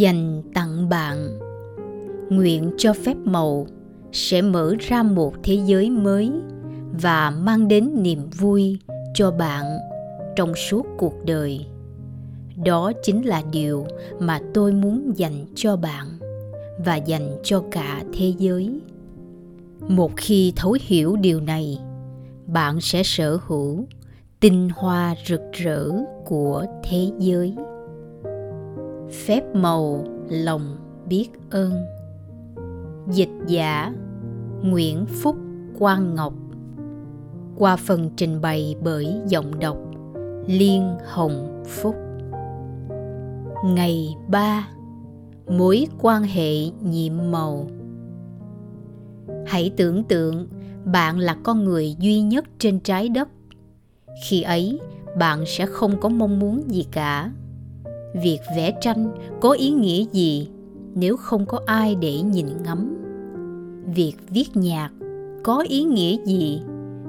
dành tặng bạn. Nguyện cho phép màu sẽ mở ra một thế giới mới và mang đến niềm vui cho bạn trong suốt cuộc đời. Đó chính là điều mà tôi muốn dành cho bạn và dành cho cả thế giới. Một khi thấu hiểu điều này, bạn sẽ sở hữu tinh hoa rực rỡ của thế giới phép màu lòng biết ơn. Dịch giả nguyễn phúc quang ngọc. Qua phần trình bày bởi giọng đọc liên hồng phúc. Ngày 3 mối quan hệ nhiệm màu. Hãy tưởng tượng bạn là con người duy nhất trên trái đất. Khi ấy, bạn sẽ không có mong muốn gì cả việc vẽ tranh có ý nghĩa gì nếu không có ai để nhìn ngắm? Việc viết nhạc có ý nghĩa gì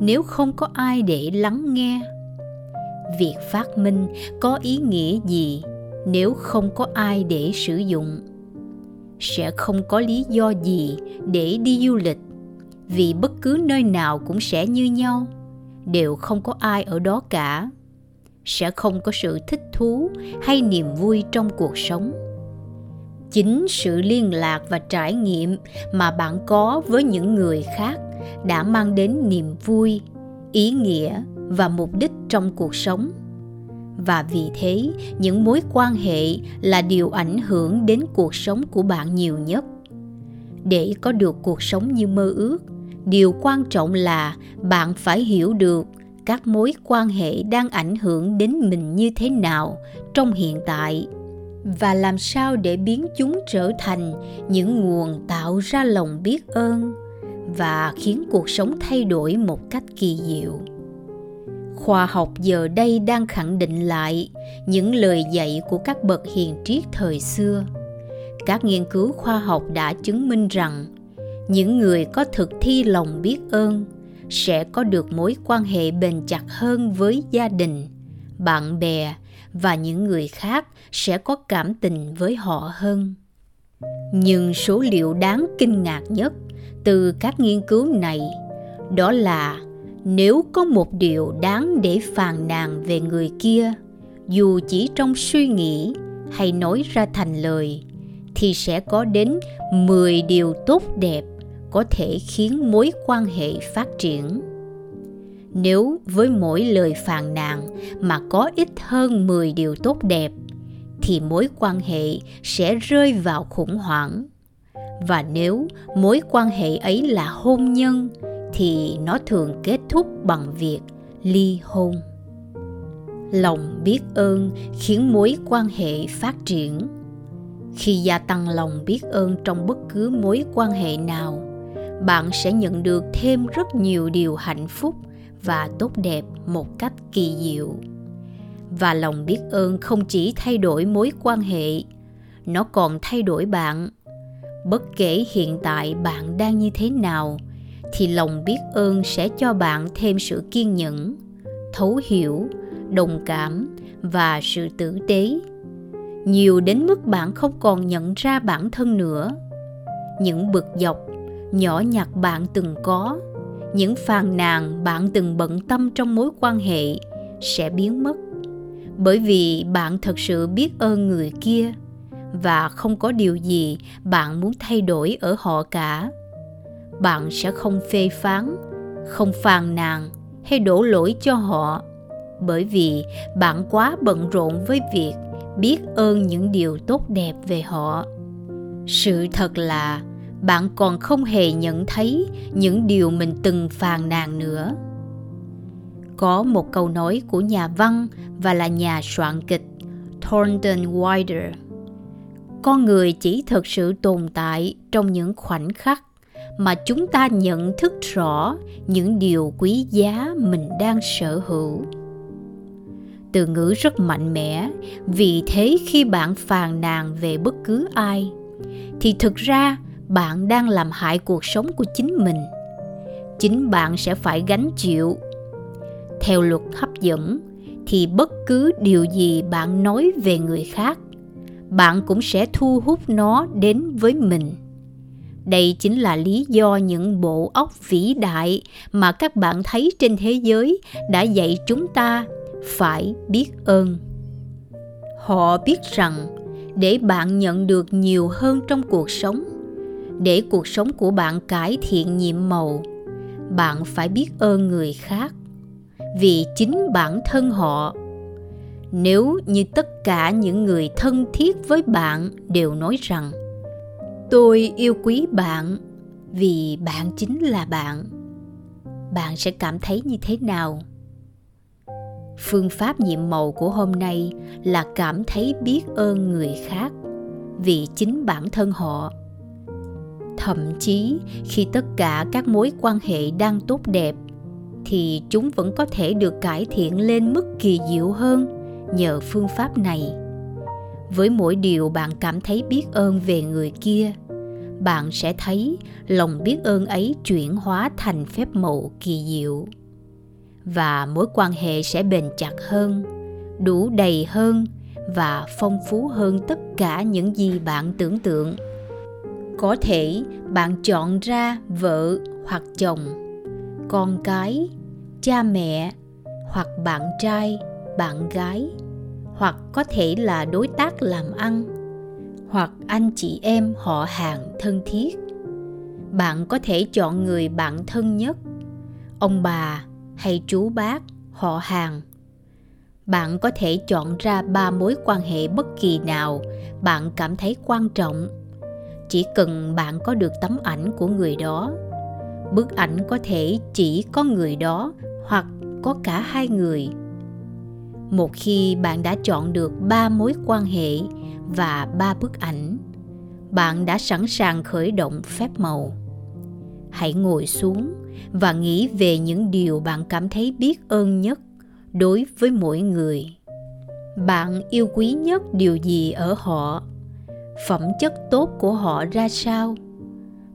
nếu không có ai để lắng nghe? Việc phát minh có ý nghĩa gì nếu không có ai để sử dụng? Sẽ không có lý do gì để đi du lịch, vì bất cứ nơi nào cũng sẽ như nhau, đều không có ai ở đó cả sẽ không có sự thích thú hay niềm vui trong cuộc sống. Chính sự liên lạc và trải nghiệm mà bạn có với những người khác đã mang đến niềm vui, ý nghĩa và mục đích trong cuộc sống. Và vì thế, những mối quan hệ là điều ảnh hưởng đến cuộc sống của bạn nhiều nhất. Để có được cuộc sống như mơ ước, điều quan trọng là bạn phải hiểu được các mối quan hệ đang ảnh hưởng đến mình như thế nào trong hiện tại và làm sao để biến chúng trở thành những nguồn tạo ra lòng biết ơn và khiến cuộc sống thay đổi một cách kỳ diệu. Khoa học giờ đây đang khẳng định lại những lời dạy của các bậc hiền triết thời xưa. Các nghiên cứu khoa học đã chứng minh rằng những người có thực thi lòng biết ơn sẽ có được mối quan hệ bền chặt hơn với gia đình, bạn bè và những người khác sẽ có cảm tình với họ hơn. Nhưng số liệu đáng kinh ngạc nhất từ các nghiên cứu này đó là nếu có một điều đáng để phàn nàn về người kia, dù chỉ trong suy nghĩ hay nói ra thành lời, thì sẽ có đến 10 điều tốt đẹp có thể khiến mối quan hệ phát triển. Nếu với mỗi lời phàn nàn mà có ít hơn 10 điều tốt đẹp, thì mối quan hệ sẽ rơi vào khủng hoảng. Và nếu mối quan hệ ấy là hôn nhân, thì nó thường kết thúc bằng việc ly hôn lòng biết ơn khiến mối quan hệ phát triển khi gia tăng lòng biết ơn trong bất cứ mối quan hệ nào bạn sẽ nhận được thêm rất nhiều điều hạnh phúc và tốt đẹp một cách kỳ diệu. Và lòng biết ơn không chỉ thay đổi mối quan hệ, nó còn thay đổi bạn. Bất kể hiện tại bạn đang như thế nào, thì lòng biết ơn sẽ cho bạn thêm sự kiên nhẫn, thấu hiểu, đồng cảm và sự tử tế. Nhiều đến mức bạn không còn nhận ra bản thân nữa. Những bực dọc nhỏ nhặt bạn từng có. Những phàn nàn bạn từng bận tâm trong mối quan hệ sẽ biến mất. Bởi vì bạn thật sự biết ơn người kia và không có điều gì bạn muốn thay đổi ở họ cả. Bạn sẽ không phê phán, không phàn nàn hay đổ lỗi cho họ bởi vì bạn quá bận rộn với việc biết ơn những điều tốt đẹp về họ. Sự thật là bạn còn không hề nhận thấy những điều mình từng phàn nàn nữa. Có một câu nói của nhà văn và là nhà soạn kịch, Thornton Wilder. Con người chỉ thực sự tồn tại trong những khoảnh khắc mà chúng ta nhận thức rõ những điều quý giá mình đang sở hữu. Từ ngữ rất mạnh mẽ, vì thế khi bạn phàn nàn về bất cứ ai, thì thực ra bạn đang làm hại cuộc sống của chính mình. Chính bạn sẽ phải gánh chịu. Theo luật hấp dẫn, thì bất cứ điều gì bạn nói về người khác, bạn cũng sẽ thu hút nó đến với mình. Đây chính là lý do những bộ óc vĩ đại mà các bạn thấy trên thế giới đã dạy chúng ta phải biết ơn. Họ biết rằng để bạn nhận được nhiều hơn trong cuộc sống để cuộc sống của bạn cải thiện nhiệm màu. Bạn phải biết ơn người khác, vì chính bản thân họ. Nếu như tất cả những người thân thiết với bạn đều nói rằng, tôi yêu quý bạn vì bạn chính là bạn bạn sẽ cảm thấy như thế nào? Phương pháp nhiệm màu của hôm nay là cảm thấy biết ơn người khác vì chính bản thân họ thậm chí, khi tất cả các mối quan hệ đang tốt đẹp, thì chúng vẫn có thể được cải thiện lên mức kỳ diệu hơn nhờ phương pháp này. Với mỗi điều bạn cảm thấy biết ơn về người kia, bạn sẽ thấy lòng biết ơn ấy chuyển hóa thành phép màu kỳ diệu. Và mối quan hệ sẽ bền chặt hơn, đủ đầy hơn và phong phú hơn tất cả những gì bạn tưởng tượng có thể bạn chọn ra vợ hoặc chồng, con cái, cha mẹ hoặc bạn trai, bạn gái, hoặc có thể là đối tác làm ăn, hoặc anh chị em họ hàng thân thiết. Bạn có thể chọn người bạn thân nhất, ông bà hay chú bác, họ hàng. Bạn có thể chọn ra ba mối quan hệ bất kỳ nào bạn cảm thấy quan trọng chỉ cần bạn có được tấm ảnh của người đó, bức ảnh có thể chỉ có người đó hoặc có cả hai người. Một khi bạn đã chọn được ba mối quan hệ và ba bức ảnh, bạn đã sẵn sàng khởi động phép màu. Hãy ngồi xuống và nghĩ về những điều bạn cảm thấy biết ơn nhất đối với mỗi người. Bạn yêu quý nhất điều gì ở họ? Phẩm chất tốt của họ ra sao?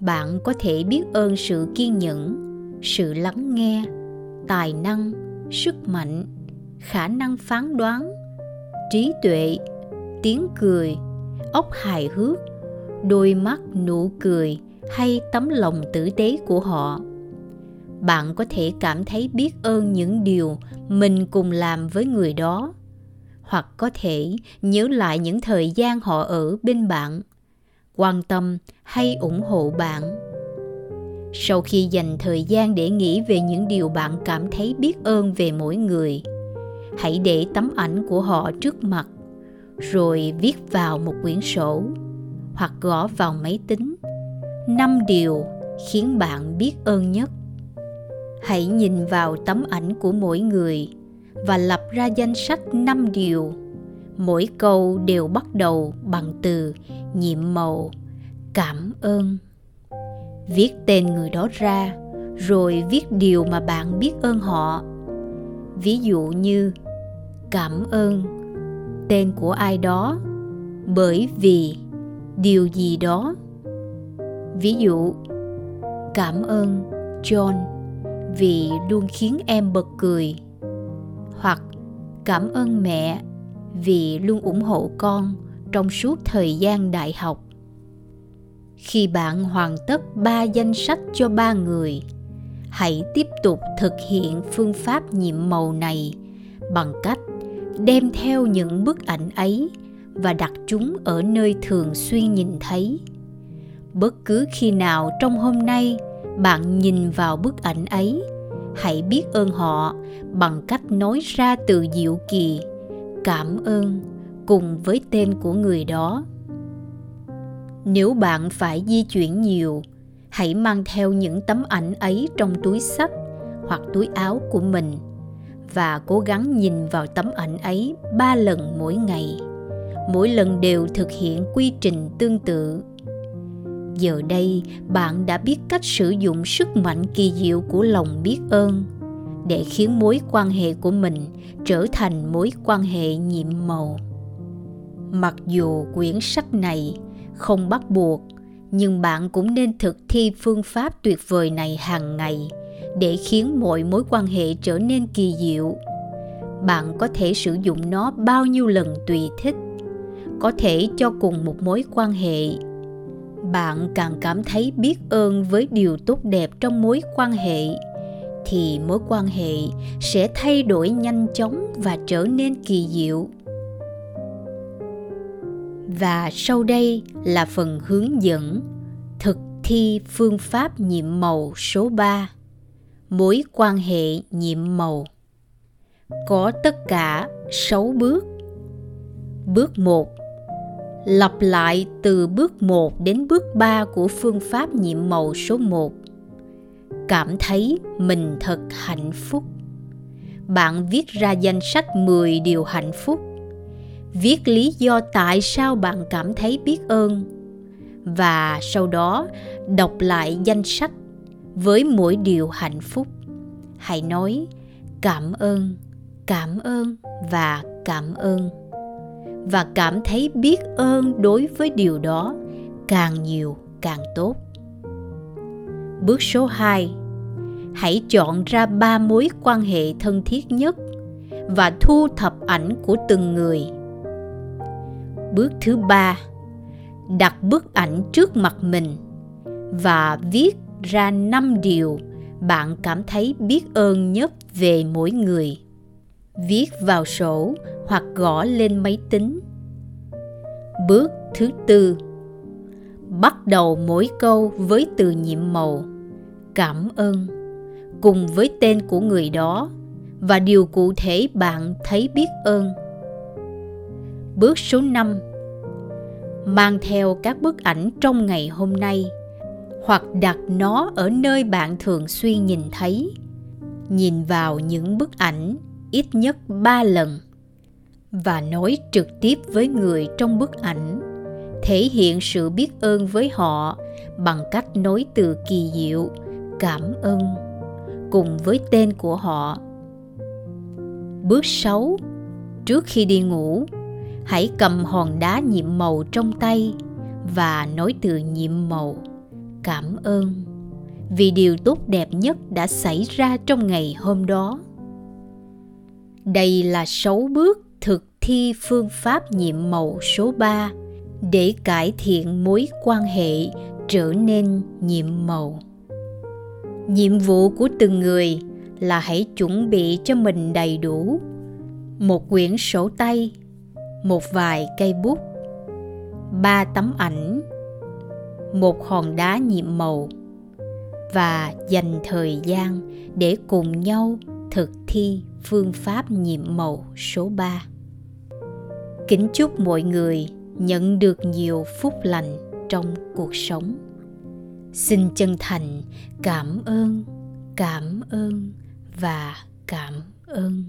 Bạn có thể biết ơn sự kiên nhẫn, sự lắng nghe, tài năng, sức mạnh, khả năng phán đoán, trí tuệ, tiếng cười, óc hài hước, đôi mắt nụ cười hay tấm lòng tử tế của họ. Bạn có thể cảm thấy biết ơn những điều mình cùng làm với người đó hoặc có thể nhớ lại những thời gian họ ở bên bạn. Quan tâm hay ủng hộ bạn. Sau khi dành thời gian để nghĩ về những điều bạn cảm thấy biết ơn về mỗi người, hãy để tấm ảnh của họ trước mặt, rồi viết vào một quyển sổ hoặc gõ vào máy tính. Năm điều khiến bạn biết ơn nhất. Hãy nhìn vào tấm ảnh của mỗi người và lập ra danh sách năm điều. Mỗi câu đều bắt đầu bằng từ nhiệm màu, cảm ơn. Viết tên người đó ra, rồi viết điều mà bạn biết ơn họ. Ví dụ như, cảm ơn. Tên của ai đó, bởi vì điều gì đó. Ví dụ, cảm ơn, john, vì luôn khiến em bật cười hoặc cảm ơn mẹ vì luôn ủng hộ con trong suốt thời gian đại học. Khi bạn hoàn tất ba danh sách cho ba người, hãy tiếp tục thực hiện phương pháp nhiệm màu này bằng cách đem theo những bức ảnh ấy và đặt chúng ở nơi thường xuyên nhìn thấy. Bất cứ khi nào trong hôm nay bạn nhìn vào bức ảnh ấy hãy biết ơn họ bằng cách nói ra từ diệu kỳ. Cảm ơn cùng với tên của người đó. Nếu bạn phải di chuyển nhiều, hãy mang theo những tấm ảnh ấy trong túi sách hoặc túi áo của mình và cố gắng nhìn vào tấm ảnh ấy ba lần mỗi ngày. Mỗi lần đều thực hiện quy trình tương tự giờ đây, bạn đã biết cách sử dụng sức mạnh kỳ diệu của lòng biết ơn để khiến mối quan hệ của mình trở thành mối quan hệ nhiệm màu. Mặc dù quyển sách này không bắt buộc, nhưng bạn cũng nên thực thi phương pháp tuyệt vời này hàng ngày để khiến mọi mối quan hệ trở nên kỳ diệu. Bạn có thể sử dụng nó bao nhiêu lần tùy thích, có thể cho cùng một mối quan hệ bạn càng cảm thấy biết ơn với điều tốt đẹp trong mối quan hệ, thì mối quan hệ sẽ thay đổi nhanh chóng và trở nên kỳ diệu. Và sau đây là phần hướng dẫn thực thi phương pháp nhiệm màu số 3 mối quan hệ nhiệm màu. Có tất cả 6 bước. Bước 1 lặp lại từ bước 1 đến bước 3 của phương pháp nhiệm màu số 1 cảm thấy mình thật hạnh phúc. Bạn viết ra danh sách 10 điều hạnh phúc. Viết lý do tại sao bạn cảm thấy biết ơn. Và sau đó, đọc lại danh sách với mỗi điều hạnh phúc. Hãy nói, cảm ơn cảm ơn và cảm ơn và cảm thấy biết ơn đối với điều đó càng nhiều càng tốt. Bước số 2 hãy chọn ra ba mối quan hệ thân thiết nhất và thu thập ảnh của từng người. Bước thứ ba, đặt bức ảnh trước mặt mình và viết ra năm điều bạn cảm thấy biết ơn nhất về mỗi người. Viết vào sổ hoặc gõ lên máy tính. Bước thứ tư. Bắt đầu mỗi câu với từ nhiệm màu, cảm ơn, cùng với tên của người đó và điều cụ thể bạn thấy biết ơn. Bước số 5 mang theo các bức ảnh trong ngày hôm nay hoặc đặt nó ở nơi bạn thường xuyên nhìn thấy. Nhìn vào những bức ảnh ít nhất 3 lần và nói trực tiếp với người trong bức ảnh, thể hiện sự biết ơn với họ bằng cách nói từ kỳ diệu, cảm ơn cùng với tên của họ. Bước 6 trước khi đi ngủ, hãy cầm hòn đá nhiệm màu trong tay và nói từ nhiệm màu, cảm ơn vì điều tốt đẹp nhất đã xảy ra trong ngày hôm đó. Đây là sáu bước thi phương pháp nhiệm màu số 3 để cải thiện mối quan hệ trở nên nhiệm màu. Nhiệm vụ của từng người là hãy chuẩn bị cho mình đầy đủ một quyển sổ tay, một vài cây bút, ba tấm ảnh, một hòn đá nhiệm màu và dành thời gian để cùng nhau thực thi phương pháp nhiệm màu số 3. Kính chúc mọi người nhận được nhiều phúc lành trong cuộc sống. Xin chân thành cảm ơn, cảm ơn và cảm ơn.